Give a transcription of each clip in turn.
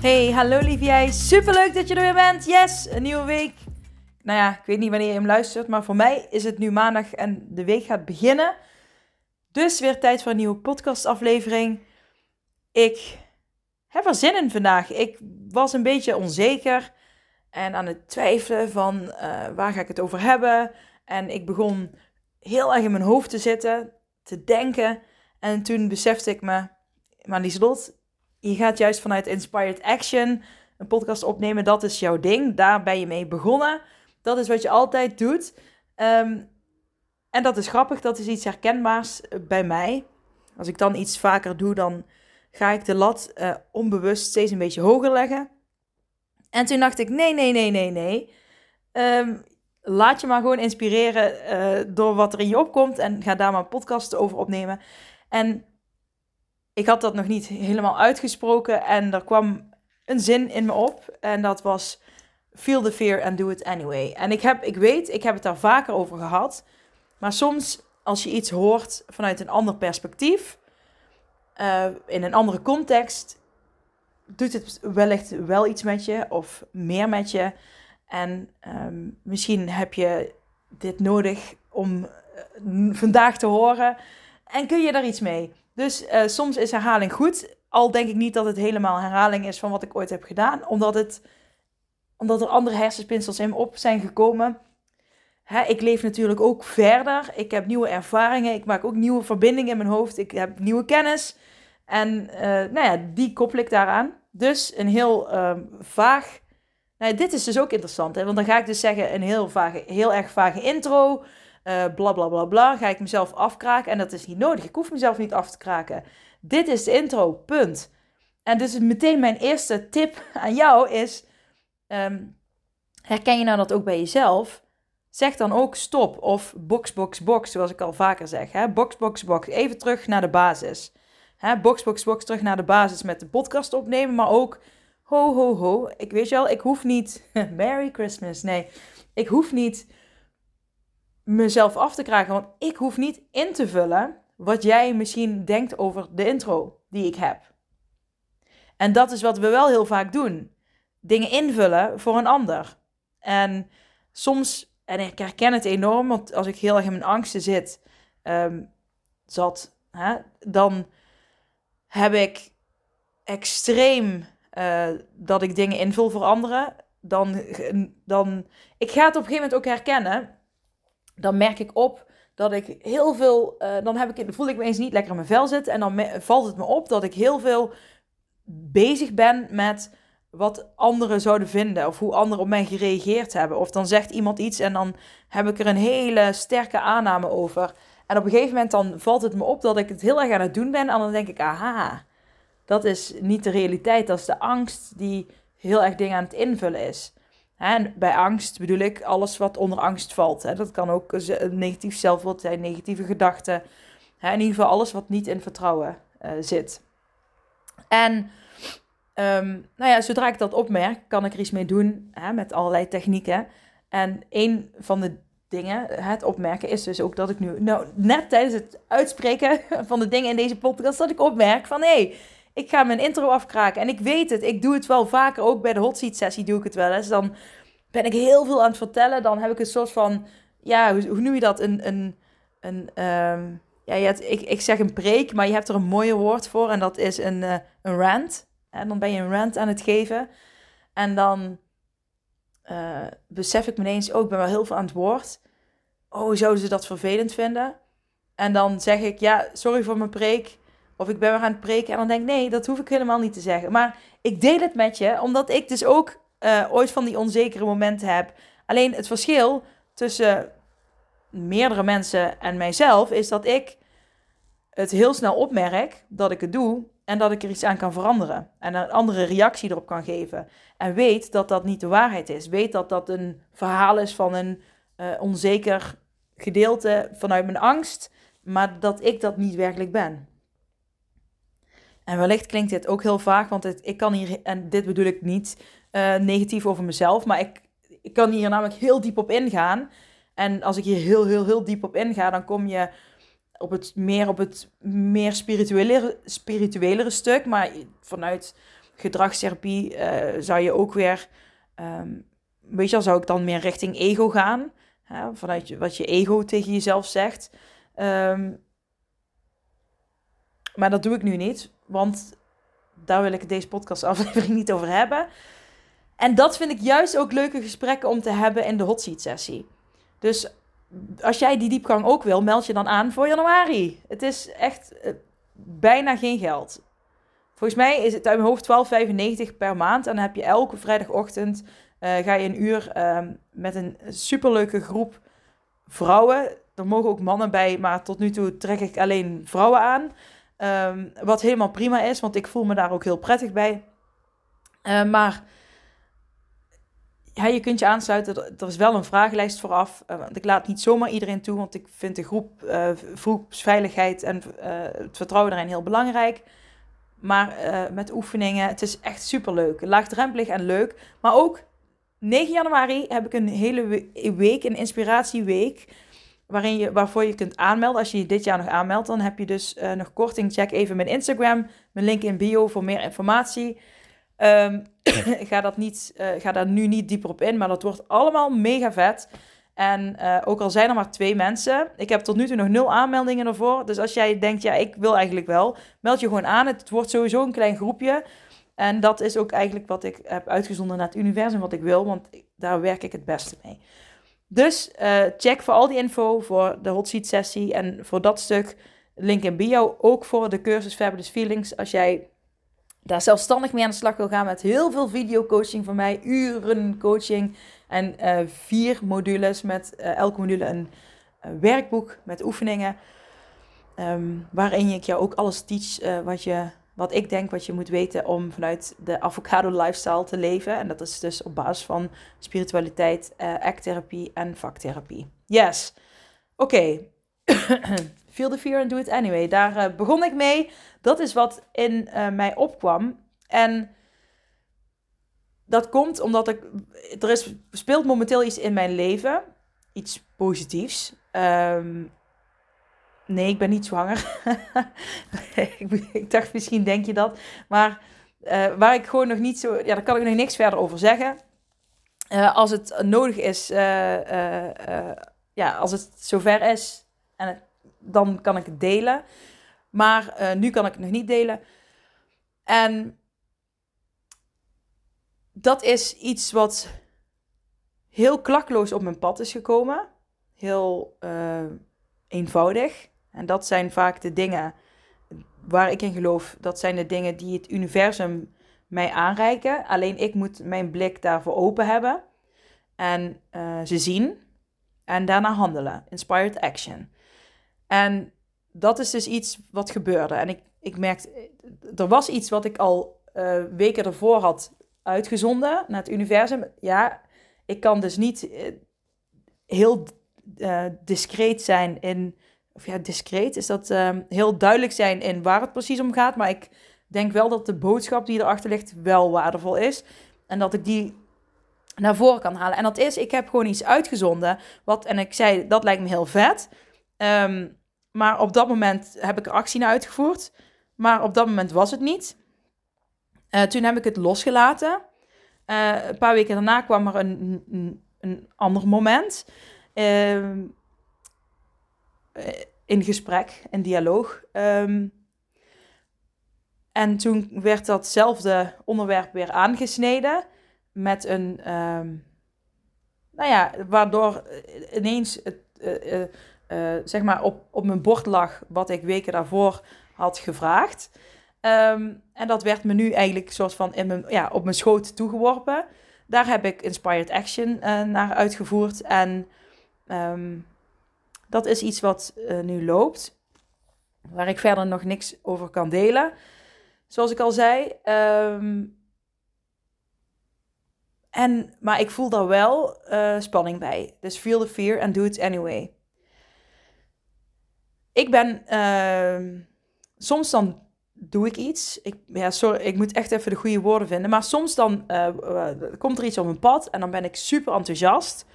Hey, hallo lief jij. Superleuk dat je er weer bent. Yes, een nieuwe week. Nou ja, ik weet niet wanneer je hem luistert, maar voor mij is het nu maandag en de week gaat beginnen. Dus weer tijd voor een nieuwe podcastaflevering. Ik heb er zin in vandaag. Ik was een beetje onzeker en aan het twijfelen van uh, waar ga ik het over hebben. En ik begon heel erg in mijn hoofd te zitten, te denken. En toen besefte ik me, maar Lieslot, je gaat juist vanuit Inspired Action een podcast opnemen. Dat is jouw ding. Daar ben je mee begonnen. Dat is wat je altijd doet. Um, en dat is grappig. Dat is iets herkenbaars bij mij. Als ik dan iets vaker doe, dan ga ik de lat uh, onbewust steeds een beetje hoger leggen. En toen dacht ik: nee, nee, nee, nee, nee. Um, laat je maar gewoon inspireren uh, door wat er in je opkomt. En ga daar maar een podcast over opnemen. En ik had dat nog niet helemaal uitgesproken en er kwam een zin in me op en dat was feel the fear and do it anyway. En ik, heb, ik weet, ik heb het daar vaker over gehad, maar soms als je iets hoort vanuit een ander perspectief, uh, in een andere context, doet het wellicht wel iets met je of meer met je. En um, misschien heb je dit nodig om uh, vandaag te horen en kun je daar iets mee. Dus uh, soms is herhaling goed. Al denk ik niet dat het helemaal herhaling is van wat ik ooit heb gedaan. Omdat, het, omdat er andere hersenspinsels in me op zijn gekomen. Hè, ik leef natuurlijk ook verder. Ik heb nieuwe ervaringen. Ik maak ook nieuwe verbindingen in mijn hoofd. Ik heb nieuwe kennis. En uh, nou ja, die koppel ik daaraan. Dus een heel uh, vaag. Nou, dit is dus ook interessant. Hè? Want dan ga ik dus zeggen een heel, vage, heel erg vage intro uh, bla bla bla bla, ga ik mezelf afkraken. En dat is niet nodig. Ik hoef mezelf niet af te kraken. Dit is de intro, punt. En dus meteen mijn eerste tip aan jou is: um, herken je nou dat ook bij jezelf? Zeg dan ook stop of box, box, box, zoals ik al vaker zeg. Hè? Box, box, box. Even terug naar de basis. Hè? Box, box, box, terug naar de basis met de podcast opnemen, maar ook ho, ho, ho. Ik weet je wel, ik hoef niet. Merry Christmas. Nee, ik hoef niet mezelf af te kraken. Want ik hoef niet in te vullen wat jij misschien denkt over de intro die ik heb. En dat is wat we wel heel vaak doen. Dingen invullen voor een ander. En soms, en ik herken het enorm, want als ik heel erg in mijn angsten zit, um, zat, hè, dan heb ik extreem uh, dat ik dingen invul voor anderen. Dan, dan, ik ga het op een gegeven moment ook herkennen dan merk ik op dat ik heel veel, uh, dan heb ik, voel ik me eens niet lekker in mijn vel zitten. En dan valt het me op dat ik heel veel bezig ben met wat anderen zouden vinden. Of hoe anderen op mij gereageerd hebben. Of dan zegt iemand iets en dan heb ik er een hele sterke aanname over. En op een gegeven moment dan valt het me op dat ik het heel erg aan het doen ben. En dan denk ik, aha, dat is niet de realiteit. Dat is de angst die heel erg dingen aan het invullen is. En bij angst bedoel ik alles wat onder angst valt. Dat kan ook negatief zelfbeeld zijn, negatieve gedachten. In ieder geval alles wat niet in vertrouwen uh, zit. En um, nou ja, zodra ik dat opmerk, kan ik er iets mee doen hè, met allerlei technieken. En een van de dingen, het opmerken, is dus ook dat ik nu, nou, net tijdens het uitspreken van de dingen in deze podcast, dat ik opmerk van hé, hey, ik ga mijn intro afkraken. En ik weet het, ik doe het wel vaker. Ook bij de hot seat sessie doe ik het wel eens. Dan ben ik heel veel aan het vertellen. Dan heb ik een soort van, ja, hoe, noem je dat? Een, een, een um, ja, je hebt, ik, ik zeg een preek, maar je hebt er een mooie woord voor. En dat is een, uh, een rant. En dan ben je een rant aan het geven. En dan uh, besef ik me ineens, oh, ik ben wel heel veel aan het woord. Oh, zouden ze dat vervelend vinden? En dan zeg ik, ja, sorry voor mijn preek. Of ik ben weer aan het preken en dan denk ik, nee, dat hoef ik helemaal niet te zeggen. Maar ik deel het met je, omdat ik dus ook uh, ooit van die onzekere momenten heb. Alleen het verschil tussen meerdere mensen en mijzelf is dat ik het heel snel opmerk dat ik het doe. en dat ik er iets aan kan veranderen. En een andere reactie erop kan geven. En weet dat dat niet de waarheid is. Weet dat dat een verhaal is van een uh, onzeker gedeelte vanuit mijn angst. Maar dat ik dat niet werkelijk ben. En wellicht klinkt dit ook heel vaag, want ik kan hier, en dit bedoel ik niet uh, negatief over mezelf, maar ik, ik kan hier namelijk heel diep op ingaan. En als ik hier heel, heel, heel diep op inga, dan kom je op het, meer op het meer spirituele, spirituelere stuk. Maar vanuit gedragstherapie uh, zou je ook weer, um, weet je wel, zou ik dan meer richting ego gaan. Hè? Vanuit wat je ego tegen jezelf zegt. Um, maar dat doe ik nu niet, want daar wil ik deze podcast aflevering niet over hebben. En dat vind ik juist ook leuke gesprekken om te hebben in de hot seat sessie. Dus als jij die diepgang ook wil, meld je dan aan voor januari. Het is echt uh, bijna geen geld. Volgens mij is het uit mijn hoofd 12,95 per maand. En dan heb je elke vrijdagochtend uh, ga je een uur uh, met een superleuke groep vrouwen. Er mogen ook mannen bij, maar tot nu toe trek ik alleen vrouwen aan. Um, wat helemaal prima is, want ik voel me daar ook heel prettig bij. Uh, maar ja, je kunt je aansluiten. Er is wel een vragenlijst vooraf. Uh, want ik laat niet zomaar iedereen toe, want ik vind de groep, uh, groepsveiligheid en het vertrouwen daarin heel belangrijk. Maar met oefeningen, het is echt super leuk. Laagdrempelig en leuk. Maar ook 9 januari heb ik een hele week, een inspiratieweek waarin je, waarvoor je kunt aanmelden. Als je je dit jaar nog aanmeldt, dan heb je dus nog korting. Check even mijn Instagram, mijn link in bio voor meer informatie. Um, ga, dat niet, uh, ga daar nu niet dieper op in, maar dat wordt allemaal mega vet. En uh, ook al zijn er maar twee mensen, ik heb tot nu toe nog nul aanmeldingen ervoor. Dus als jij denkt, ja, ik wil eigenlijk wel, meld je gewoon aan. Het wordt sowieso een klein groepje. En dat is ook eigenlijk wat ik heb uitgezonden naar het universum, wat ik wil, want daar werk ik het beste mee. Dus uh, check voor al die info voor de hot seat sessie en voor dat stuk link in bio. Ook voor de cursus Fabulous Feelings. Als jij daar zelfstandig mee aan de slag wil gaan met heel veel video coaching van mij, uren coaching en uh, vier modules met uh, elke module een werkboek met oefeningen. Um, waarin ik jou ook alles teach wat je wat ik denk wat je moet weten om vanuit de avocado lifestyle te leven. En dat is dus op basis van spiritualiteit, acttherapie en vaktherapie. Yes. Oké. Feel the fear and do it anyway. Daar uh, begon ik mee. Dat is wat in uh, mij opkwam. En dat komt omdat ik. Er is, speelt momenteel iets in mijn leven. Iets positiefs. Um, Nee, ik ben niet zwanger. ik, dacht, misschien denk je dat. Maar uh, waar ik gewoon nog niet zo... Ja, daar kan ik nog niks verder over zeggen. Als het nodig is, ja, als het zover is, en het, dan kan ik het delen. Maar nu kan ik het nog niet delen. En dat is iets wat heel klakloos op mijn pad is gekomen. Heel eenvoudig. En dat zijn vaak de dingen waar ik in geloof. Dat zijn de dingen die het universum mij aanreiken. Alleen ik moet mijn blik daarvoor open hebben. En uh, ze zien. En daarna handelen. Inspired action. En dat is dus iets wat gebeurde. En ik, ik merkte, er was iets wat ik al uh, weken ervoor had uitgezonden naar het universum. Ja, ik kan dus niet uh, heel discreet zijn in of ja, discreet, is dat um, heel duidelijk zijn in waar het precies om gaat. Maar ik denk wel dat de boodschap die erachter ligt wel waardevol is. En dat ik die naar voren kan halen. En dat is, ik heb gewoon iets uitgezonden. Wat, en ik zei, dat lijkt me heel vet. Um, maar op dat moment heb ik er actie naar uitgevoerd. Maar op dat moment was het niet. Uh, toen heb ik het losgelaten. Uh, een paar weken daarna kwam er een, een, een ander moment. Uh, eh, in gesprek, in dialoog. Um, en toen werd datzelfde onderwerp weer aangesneden met een, um, nou ja, waardoor ineens het, uh, zeg maar op, op mijn bord lag wat ik weken daarvoor had gevraagd. Um, en dat werd me nu eigenlijk soort van in mijn, ja, op mijn schoot toegeworpen. Daar heb ik Inspired Action naar uitgevoerd. En um, dat is iets wat uh, nu loopt, waar ik verder nog niks over kan delen. zoals ik al zei. Ehm, en, maar ik voel daar wel spanning bij. Dus feel the fear and do it anyway. Ik ben, uh, soms dan doe ik iets. Ik, ja, sorry, ik moet echt even de goede woorden vinden. Maar soms dan uh, komt er iets op mijn pad en dan ben ik super enthousiast.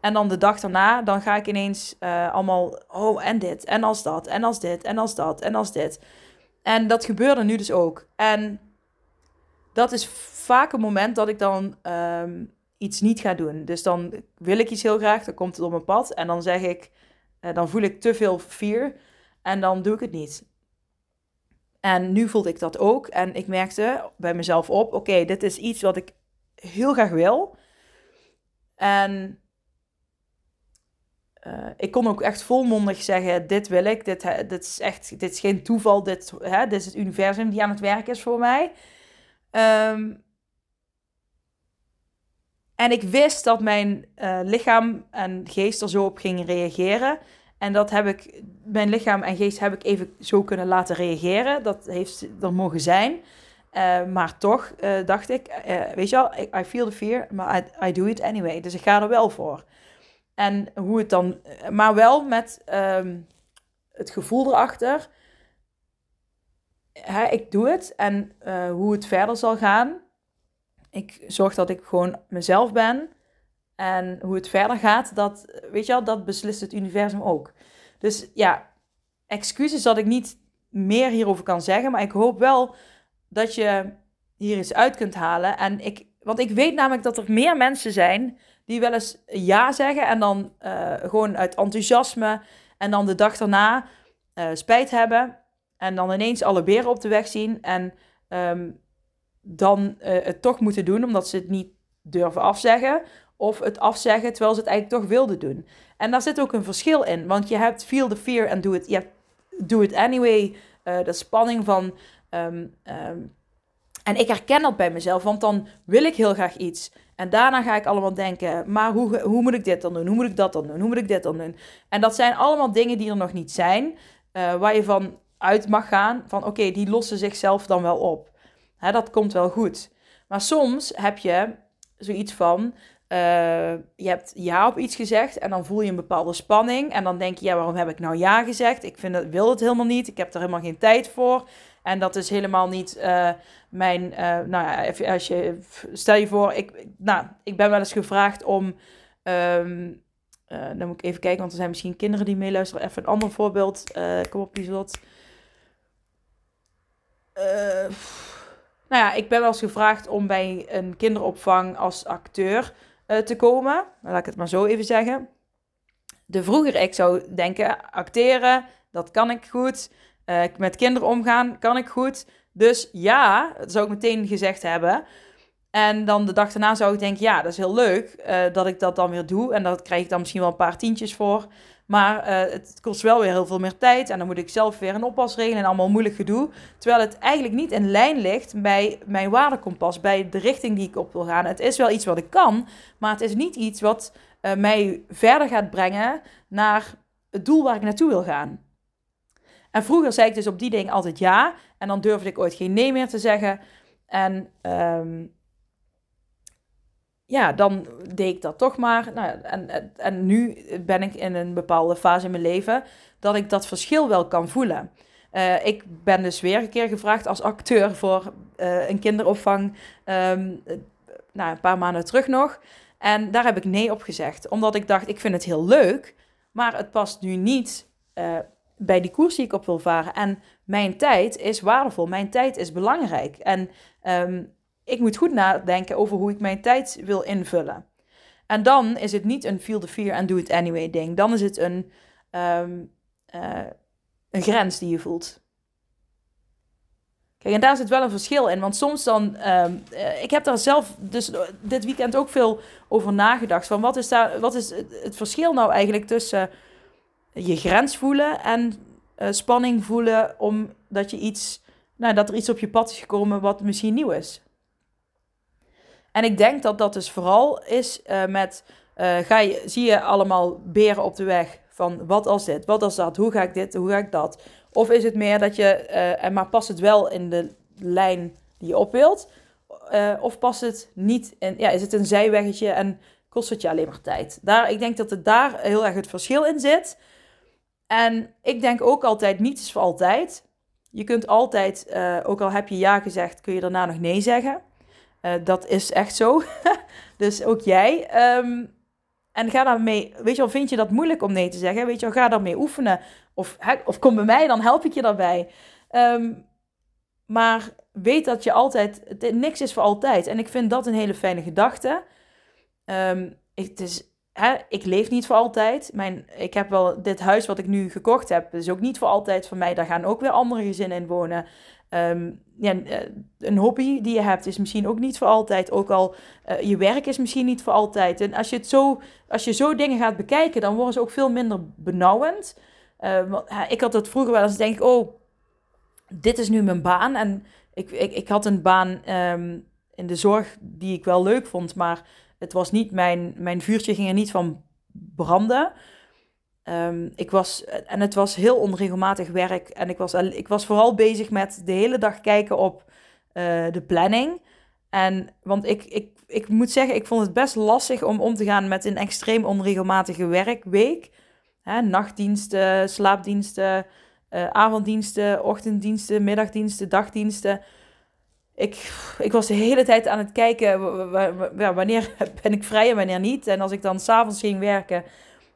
En dan de dag daarna, dan ga ik ineens uh, allemaal, oh en dit, en als dat, en als dit, en als dat, en als dit. En dat gebeurde nu dus ook. En dat is vaak een moment dat ik dan um, iets niet ga doen. Dus dan wil ik iets heel graag, dan komt het op mijn pad. En dan zeg ik, uh, dan voel ik te veel fear. En dan doe ik het niet. En nu voelde ik dat ook. En ik merkte bij mezelf op: oké, dit is iets wat ik heel graag wil. En uh, ik kon ook echt volmondig zeggen: dit wil ik. Dit, is echt, dit is geen toeval. Dit, hè, is het universum die aan het werk is voor mij. Um, en ik wist dat mijn uh, lichaam en geest er zo op gingen reageren. En dat heb ik, mijn lichaam en geest heb ik even zo kunnen laten reageren. Dat heeft er mogen zijn. Uh, maar toch uh, dacht ik, weet je wel, I, feel the fear, maar I, do it anyway. Dus ik ga er wel voor. En hoe het dan, maar wel met um, het gevoel erachter. Hè, ik doe het en hoe het verder zal gaan. Ik zorg dat ik gewoon mezelf ben. En hoe het verder gaat, dat, weet je wel, dat beslist het universum ook. Dus ja, excuses dat ik niet meer hierover kan zeggen. Maar ik hoop wel dat je hier iets uit kunt halen. En ik, want ik weet namelijk dat er meer mensen zijn die wel eens ja zeggen. En dan uh, gewoon uit enthousiasme. En dan de dag daarna uh, spijt hebben. En dan ineens alle beren op de weg zien. En um, dan uh, het toch moeten doen omdat ze het niet durven afzeggen of het afzeggen terwijl ze het eigenlijk toch wilden doen. En daar zit ook een verschil in, want je hebt feel the fear en do it, je do it anyway, uh, de spanning van. Um, um, en ik herken dat bij mezelf, want dan wil ik heel graag iets. En daarna ga ik allemaal denken, maar hoe, hoe moet ik dit dan doen? Hoe moet ik dat dan doen? Hoe moet ik dit dan doen? En dat zijn allemaal dingen die er nog niet zijn, uh, waar je van uit mag gaan, van oké, die lossen zichzelf dan wel op. Dat komt wel goed. Maar soms heb je zoiets van, uh, je hebt ja op iets gezegd en dan voel je een bepaalde spanning. En dan denk je, ja, waarom heb ik nou ja gezegd? Ik vind het, wil het helemaal niet. Ik heb er helemaal geen tijd voor. En dat is helemaal niet uh, mijn. Uh, nou ja, als je, stel je voor, ik, nou, ik ben wel eens gevraagd om. Um, dan moet ik even kijken, want er zijn misschien kinderen die meeluisteren. Even een ander voorbeeld. kom op, Lieslot. Nou ja, ik ben wel eens gevraagd om bij een kinderopvang als acteur uh, te komen. Laat ik het maar zo even zeggen. De vroeger ik zou denken, acteren, dat kan ik goed. Uh, met kinderen omgaan, kan ik goed. Dus ja, dat zou ik meteen gezegd hebben. En dan de dag daarna zou ik denken, ja, dat is heel leuk uh, dat ik dat dan weer doe. En daar krijg ik dan misschien wel een paar tientjes voor. Maar uh, het kost wel weer heel veel meer tijd. En dan moet ik zelf weer een oppas regelen en allemaal moeilijk gedoe. Terwijl het eigenlijk niet in lijn ligt bij mijn waardekompas, bij de richting die ik op wil gaan. Het is wel iets wat ik kan, maar het is niet iets wat uh, mij verder gaat brengen naar het doel waar ik naartoe wil gaan. En vroeger zei ik dus op die dingen altijd ja. En dan durfde ik ooit geen nee meer te zeggen. En um, ja, dan deed ik dat toch maar. Nou, en, en nu ben ik in een bepaalde fase in mijn leven dat ik dat verschil wel kan voelen. Uh, ik ben dus weer een keer gevraagd als acteur voor uh, een kinderopvang, um, nou, een paar maanden terug nog. En daar heb ik nee op gezegd, omdat ik dacht, ik vind het heel leuk, maar het past nu niet uh, bij die koers die ik op wil varen. En mijn tijd is waardevol, mijn tijd is belangrijk. En um, ik moet goed nadenken over hoe ik mijn tijd wil invullen. En dan is het niet een feel the fear and do it anyway ding. Dan is het een, um, uh, een grens die je voelt. Kijk, en daar zit wel een verschil in. Want soms dan. Um, uh, ik heb daar zelf dus dit weekend ook veel over nagedacht. Van wat is, daar, wat is het, verschil nou eigenlijk tussen je grens voelen en spanning voelen omdat je iets. Nou, dat er iets op je pad is gekomen wat misschien nieuw is. En ik denk dat dat dus vooral is uh, met, uh, ga je, zie je allemaal beren op de weg van wat als dit, wat als dat, hoe ga ik dit, hoe ga ik dat? Of is het meer dat je, uh, maar past het wel in de lijn die je op wilt? Of past het niet in, ja, is het een zijweggetje en kost het je alleen maar tijd? Daar, ik denk dat het daar heel erg het verschil in zit. En ik denk ook altijd, niets is voor altijd. Je kunt altijd, ook al heb je ja gezegd, kun je daarna nog nee zeggen. Uh, dat is echt zo. dus ook jij. Um, en ga daarmee, weet je wel, vind je dat moeilijk om nee te zeggen? Weet je wel, ga daarmee oefenen. Of, of kom bij mij, dan help ik je daarbij. Um, maar weet dat je altijd, niks is voor altijd. En ik vind dat een hele fijne gedachte. Um, het is, ik leef niet voor altijd. Mijn, ik heb wel dit huis wat ik nu gekocht heb, is ook niet voor altijd van mij. Daar gaan ook weer andere gezinnen in wonen. Um, ja, eh, een hobby die je hebt is misschien ook niet voor altijd. Ook al uh, je werk is misschien niet voor altijd. En als je, het zo, als je zo dingen gaat bekijken, dan worden ze ook veel minder benauwend. Uh, ik had het vroeger wel eens denk ik, oh, dit is nu mijn baan. En ik, ik, ik had een baan um, in de zorg die ik wel leuk vond, maar het was niet mijn, mijn vuurtje ging er niet van branden. Um, ik was, en het was heel onregelmatig werk. En ik was, ik was vooral bezig met de hele dag kijken op uh, de planning. En, want ik, ik, ik moet zeggen, ik vond het best lastig om om te gaan met een extreem onregelmatige werkweek. Hè, nachtdiensten, slaapdiensten, uh, avonddiensten, ochtenddiensten, middagdiensten, dagdiensten. Ik, ik was de hele tijd aan het kijken wanneer ben ik vrij en wanneer niet. En als ik dan s'avonds ging werken,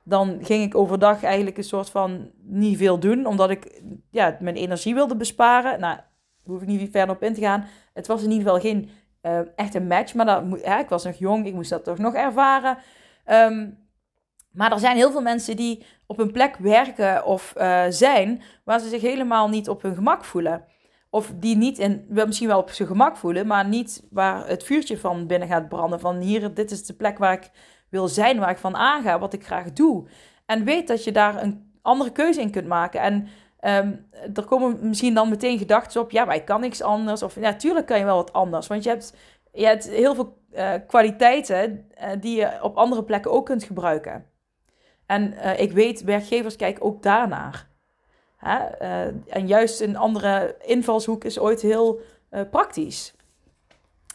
dan ging ik overdag eigenlijk een soort van niet veel doen. Omdat ik ja, mijn energie wilde besparen. Nou, daar hoef ik niet verder op in te gaan. Het was in ieder geval geen uh, echte match. Maar dat, ja, ik was nog jong, ik moest dat toch nog ervaren. Um, maar er zijn heel veel mensen die op een plek werken of uh, zijn waar ze zich helemaal niet op hun gemak voelen. Of die niet in, misschien wel op zijn gemak voelen, maar niet waar het vuurtje van binnen gaat branden. Van hier, dit is de plek waar ik wil zijn, waar ik van aanga, wat ik graag doe. En weet dat je daar een andere keuze in kunt maken. En um, er komen misschien dan meteen gedachten op, ja, maar ik kan niks anders. Of natuurlijk kan je wel wat anders, want je hebt, je hebt heel veel uh, kwaliteiten uh, die je op andere plekken ook kunt gebruiken. En uh, ik weet, werkgevers kijken ook daarnaar. Hè? en juist een andere invalshoek is ooit heel praktisch.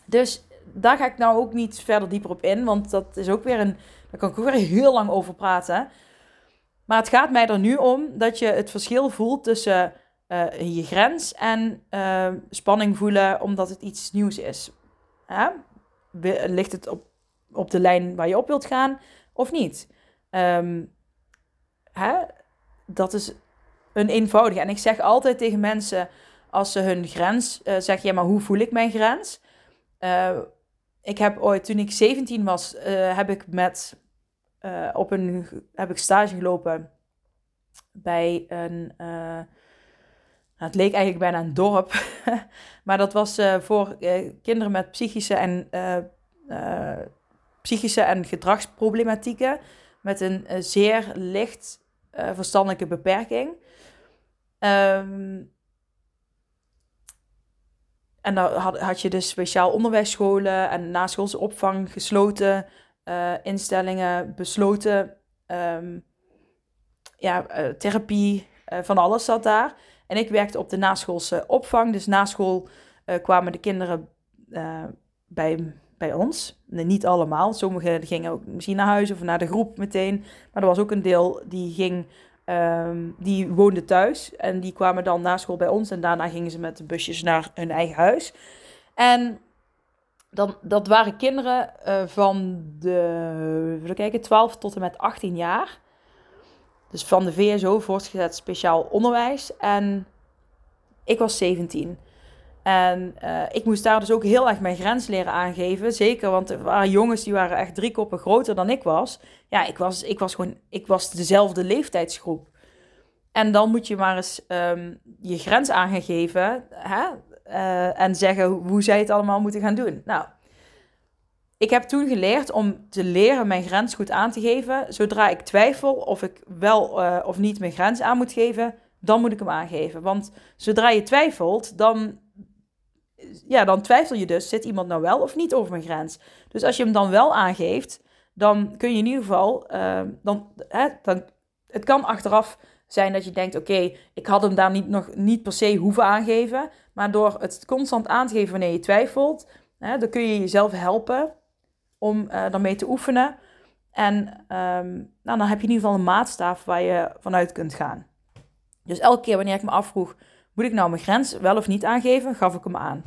Dus daar ga ik nou ook niet verder dieper op in, want dat is ook weer een. Daar kan ik ook weer heel lang over praten. Maar het gaat mij er nu om dat je het verschil voelt tussen uh, je grens en uh, spanning voelen omdat het iets nieuws is. Ligt het op, op de lijn waar je op wilt gaan of niet? Um, hè? Dat is een eenvoudige. En ik zeg altijd tegen mensen als ze hun grens uh, zeggen: maar hoe voel ik mijn grens? Ik heb ooit, toen ik 17 was, uh, heb ik met uh, op een heb ik stage gelopen bij een. Uh, het leek eigenlijk bijna een dorp, maar dat was voor kinderen met psychische en psychische en gedragsproblematieken met een zeer licht verstandelijke beperking. Um, en dan had, had je dus speciaal onderwijsscholen en naschoolse opvang, gesloten uh, instellingen, besloten um, ja, uh, therapie, uh, van alles zat daar. En ik werkte op de naschoolse opvang. Dus na school kwamen de kinderen bij, bij ons. Niet allemaal. Sommigen gingen ook misschien naar huis of naar de groep meteen. Maar er was ook een deel die ging Um, die woonden thuis en die kwamen dan na school bij ons en daarna gingen ze met de busjes naar hun eigen huis. En dan, dat waren kinderen uh, van de, even kijken, 12 tot en met 18 jaar. Dus van de VSO, voortgezet speciaal onderwijs. En ik was 17. En uh, ik moest daar dus ook heel erg mijn grens leren aangeven. Zeker, want er waren jongens die waren echt drie koppen groter dan ik was. Ja, ik was, ik was gewoon, ik was dezelfde leeftijdsgroep. En dan moet je maar eens um, je grens aangeven hè? Uh, en zeggen hoe zij het allemaal moeten gaan doen. Nou, ik heb toen geleerd om te leren mijn grens goed aan te geven. Zodra ik twijfel of ik wel uh, of niet mijn grens aan moet geven, dan moet ik hem aangeven. Want zodra je twijfelt, dan ja, dan twijfel je dus, zit iemand nou wel of niet over mijn grens? Dus als je hem dan wel aangeeft, dan kun je in ieder geval, uh, dan, hè, dan, het kan achteraf zijn dat je denkt, oké, ik had hem daar niet, nog niet per se hoeven aangeven, Maar door het constant aan te geven wanneer je twijfelt, hè, dan kun je jezelf helpen om uh, daarmee te oefenen. En ehm, nou, dan heb je in ieder geval een maatstaf waar je vanuit kunt gaan. Dus elke keer wanneer ik me afvroeg, moet ik nou mijn grens wel of niet aangeven, gaf ik hem aan.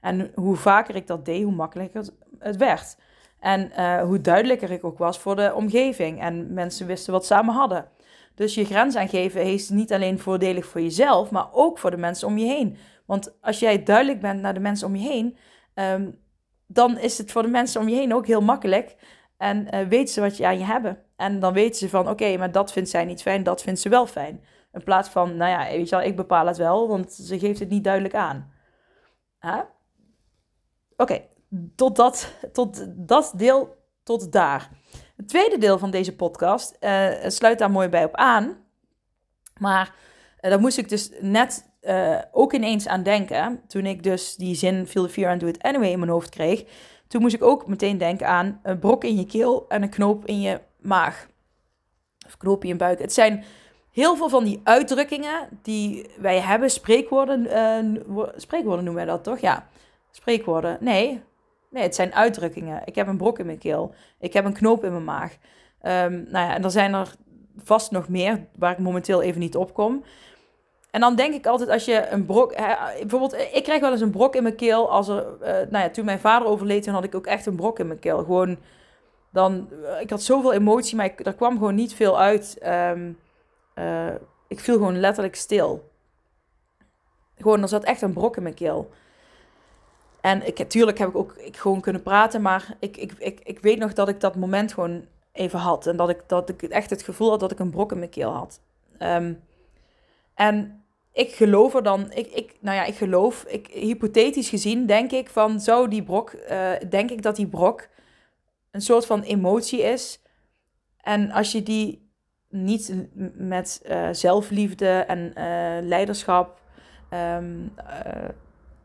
En hoe vaker ik dat deed, hoe makkelijker het werd. En uh, hoe duidelijker ik ook was voor de omgeving. En mensen wisten wat samen hadden. Dus je grens aangeven is niet alleen voordelig voor jezelf, maar ook voor de mensen om je heen. Want als jij duidelijk bent naar de mensen om je heen, um, dan is het voor de mensen om je heen ook heel makkelijk. En uh, weten ze wat je aan je hebben. En dan weten ze van, oké, maar dat vindt zij niet fijn, dat vindt ze wel fijn. In plaats van, nou ja, weet je wel, ik bepaal het wel, want ze geeft het niet duidelijk aan. Oké, tot, dat, tot dat deel, tot daar. Het tweede deel van deze podcast uh, sluit daar mooi bij op aan. Maar uh, daar moest ik dus net uh, ook ineens aan denken. Toen ik dus die zin Feel the fear and do it anyway in mijn hoofd kreeg. Toen moest ik ook meteen denken aan een brok in je keel en een knoop in je maag. Of knoop in je buik. Het zijn heel veel van die uitdrukkingen die wij hebben. Spreekwoorden, uh, spreekwoorden noemen wij dat toch? Ja, spreekwoorden. Nee, nee, het zijn uitdrukkingen. Ik heb een brok in mijn keel. Ik heb een knoop in mijn maag. Um, nou ja, en er zijn er vast nog meer waar ik momenteel even niet op kom. En dan denk ik altijd als je een brok... Bijvoorbeeld, ik krijg wel eens een brok in mijn keel als er... Uh, nou ja, toen mijn vader overleed, toen had ik ook echt een brok in mijn keel. Gewoon, dan... Ik had zoveel emotie, maar ik, er kwam gewoon niet veel uit. Um, uh, ik viel gewoon letterlijk stil. Gewoon, er zat echt een brok in mijn keel. En ik, natuurlijk heb ik ook ik gewoon kunnen praten, maar ik, ik, ik, ik weet nog dat ik dat moment gewoon even had. En dat ik, dat ik echt het gevoel had dat ik een brok in mijn keel had. Um, en ik geloof er dan, ik, ik, nou ja, ik geloof, ik, hypothetisch gezien denk ik van, zou die brok, uh, denk ik dat die brok een soort van emotie is. En als je die niet met uh, zelfliefde en uh, leiderschap um,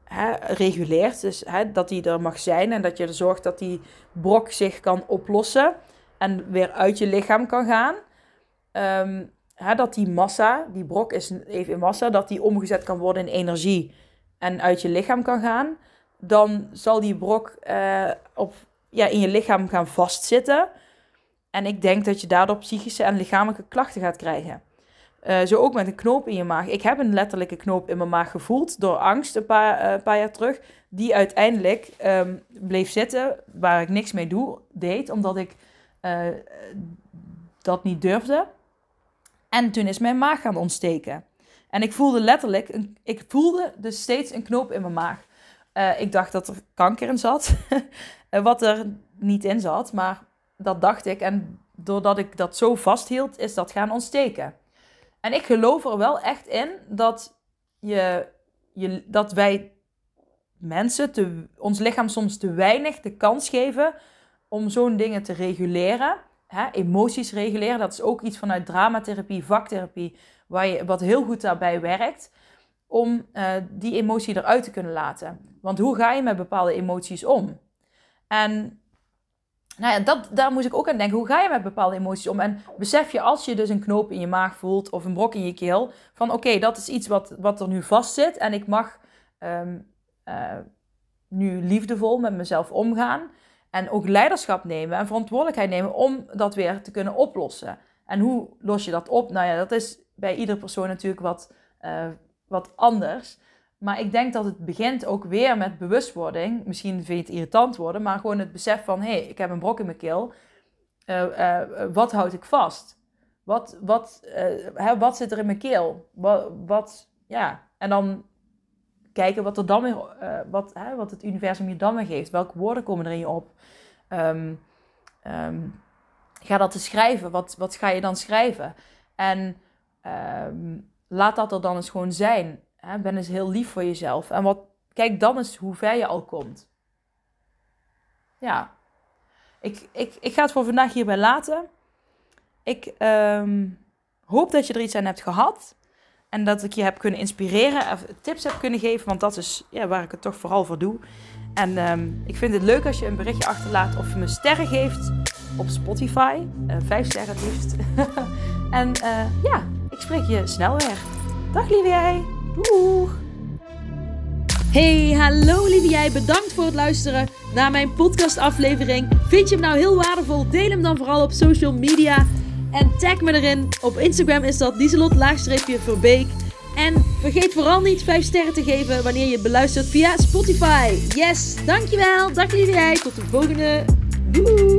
hè, reguleert, dus hè, dat die er mag zijn en dat je er zorgt dat die brok zich kan oplossen en weer uit je lichaam kan gaan. Um, hè, dat die massa, die brok is even in massa, dat die omgezet kan worden in energie en uit je lichaam kan gaan, dan zal die brok op, ja, in je lichaam gaan vastzitten. En ik denk dat je daardoor psychische en lichamelijke klachten gaat krijgen. Uh, zo ook met een knoop in je maag. Ik heb een letterlijke knoop in mijn maag gevoeld door angst een paar, uh, paar jaar terug. Die uiteindelijk um, bleef zitten, waar ik niks mee doe, deed, omdat ik uh, dat niet durfde. En toen is mijn maag gaan ontsteken. En ik voelde letterlijk, ik voelde dus steeds een knoop in mijn maag. Ik dacht dat er kanker in zat, wat er niet in zat, maar dat dacht ik. En doordat ik dat zo vasthield, is dat gaan ontsteken. En ik geloof er wel echt in dat, je, je, dat wij mensen, te, ons lichaam soms te weinig de kans geven om zo'n dingen te reguleren hè, emoties reguleren. Dat is ook iets vanuit dramatherapie, vaktherapie, waar je, wat heel goed daarbij werkt. Om uh, die emotie eruit te kunnen laten. Want hoe ga je met bepaalde emoties om? En nou ja, dat, daar moest ik ook aan denken. Hoe ga je met bepaalde emoties om? En besef je als je dus een knoop in je maag voelt of een brok in je keel, van oké, dat is iets wat, wat er nu vast zit en ik mag um, uh, nu liefdevol met mezelf omgaan. En ook leiderschap nemen en verantwoordelijkheid nemen om dat weer te kunnen oplossen. En hoe los je dat op? Nou ja, dat is bij iedere persoon natuurlijk wat, uh, wat anders. Maar ik denk dat het begint ook weer met bewustwording. Misschien vind je het irritant worden, maar gewoon het besef van: hé, hey, ik heb een brok in mijn keel. Uh, uh, wat houd ik vast? Wat, wat, wat zit er in mijn keel? Wat, wat, ja. En dan kijken wat, er dan weer, wat, hè, wat het universum je dan weer geeft. Welke woorden komen er in je op? Um, um, ga dat te schrijven. Wat, wat ga je dan schrijven? En um, laat dat er dan eens gewoon zijn. Ben eens heel lief voor jezelf. En wat, kijk dan eens hoe ver je al komt. Ja. Ik, ik, ik ga het voor vandaag hierbij laten. Ik hoop dat je er iets aan hebt gehad. En dat ik je heb kunnen inspireren, of tips heb kunnen geven, want dat is ja, waar ik het toch vooral voor doe. En um, ik vind het leuk als je een berichtje achterlaat of je me sterren geeft op Spotify. Uh, vijf sterren het liefst. en uh, ja, ik spreek je snel weer. Dag lieve jij. Doeg! Hey, hallo lieve jij. Bedankt voor het luisteren naar mijn podcastaflevering. Vind je hem nou heel waardevol? Deel hem dan vooral op social media. En tag me erin. Op Instagram is dat Dieselot-Verbeek. En vergeet vooral niet 5 sterren te geven wanneer je beluistert via Spotify. Yes, dankjewel. Dag lieve jij. Tot de volgende. Doei.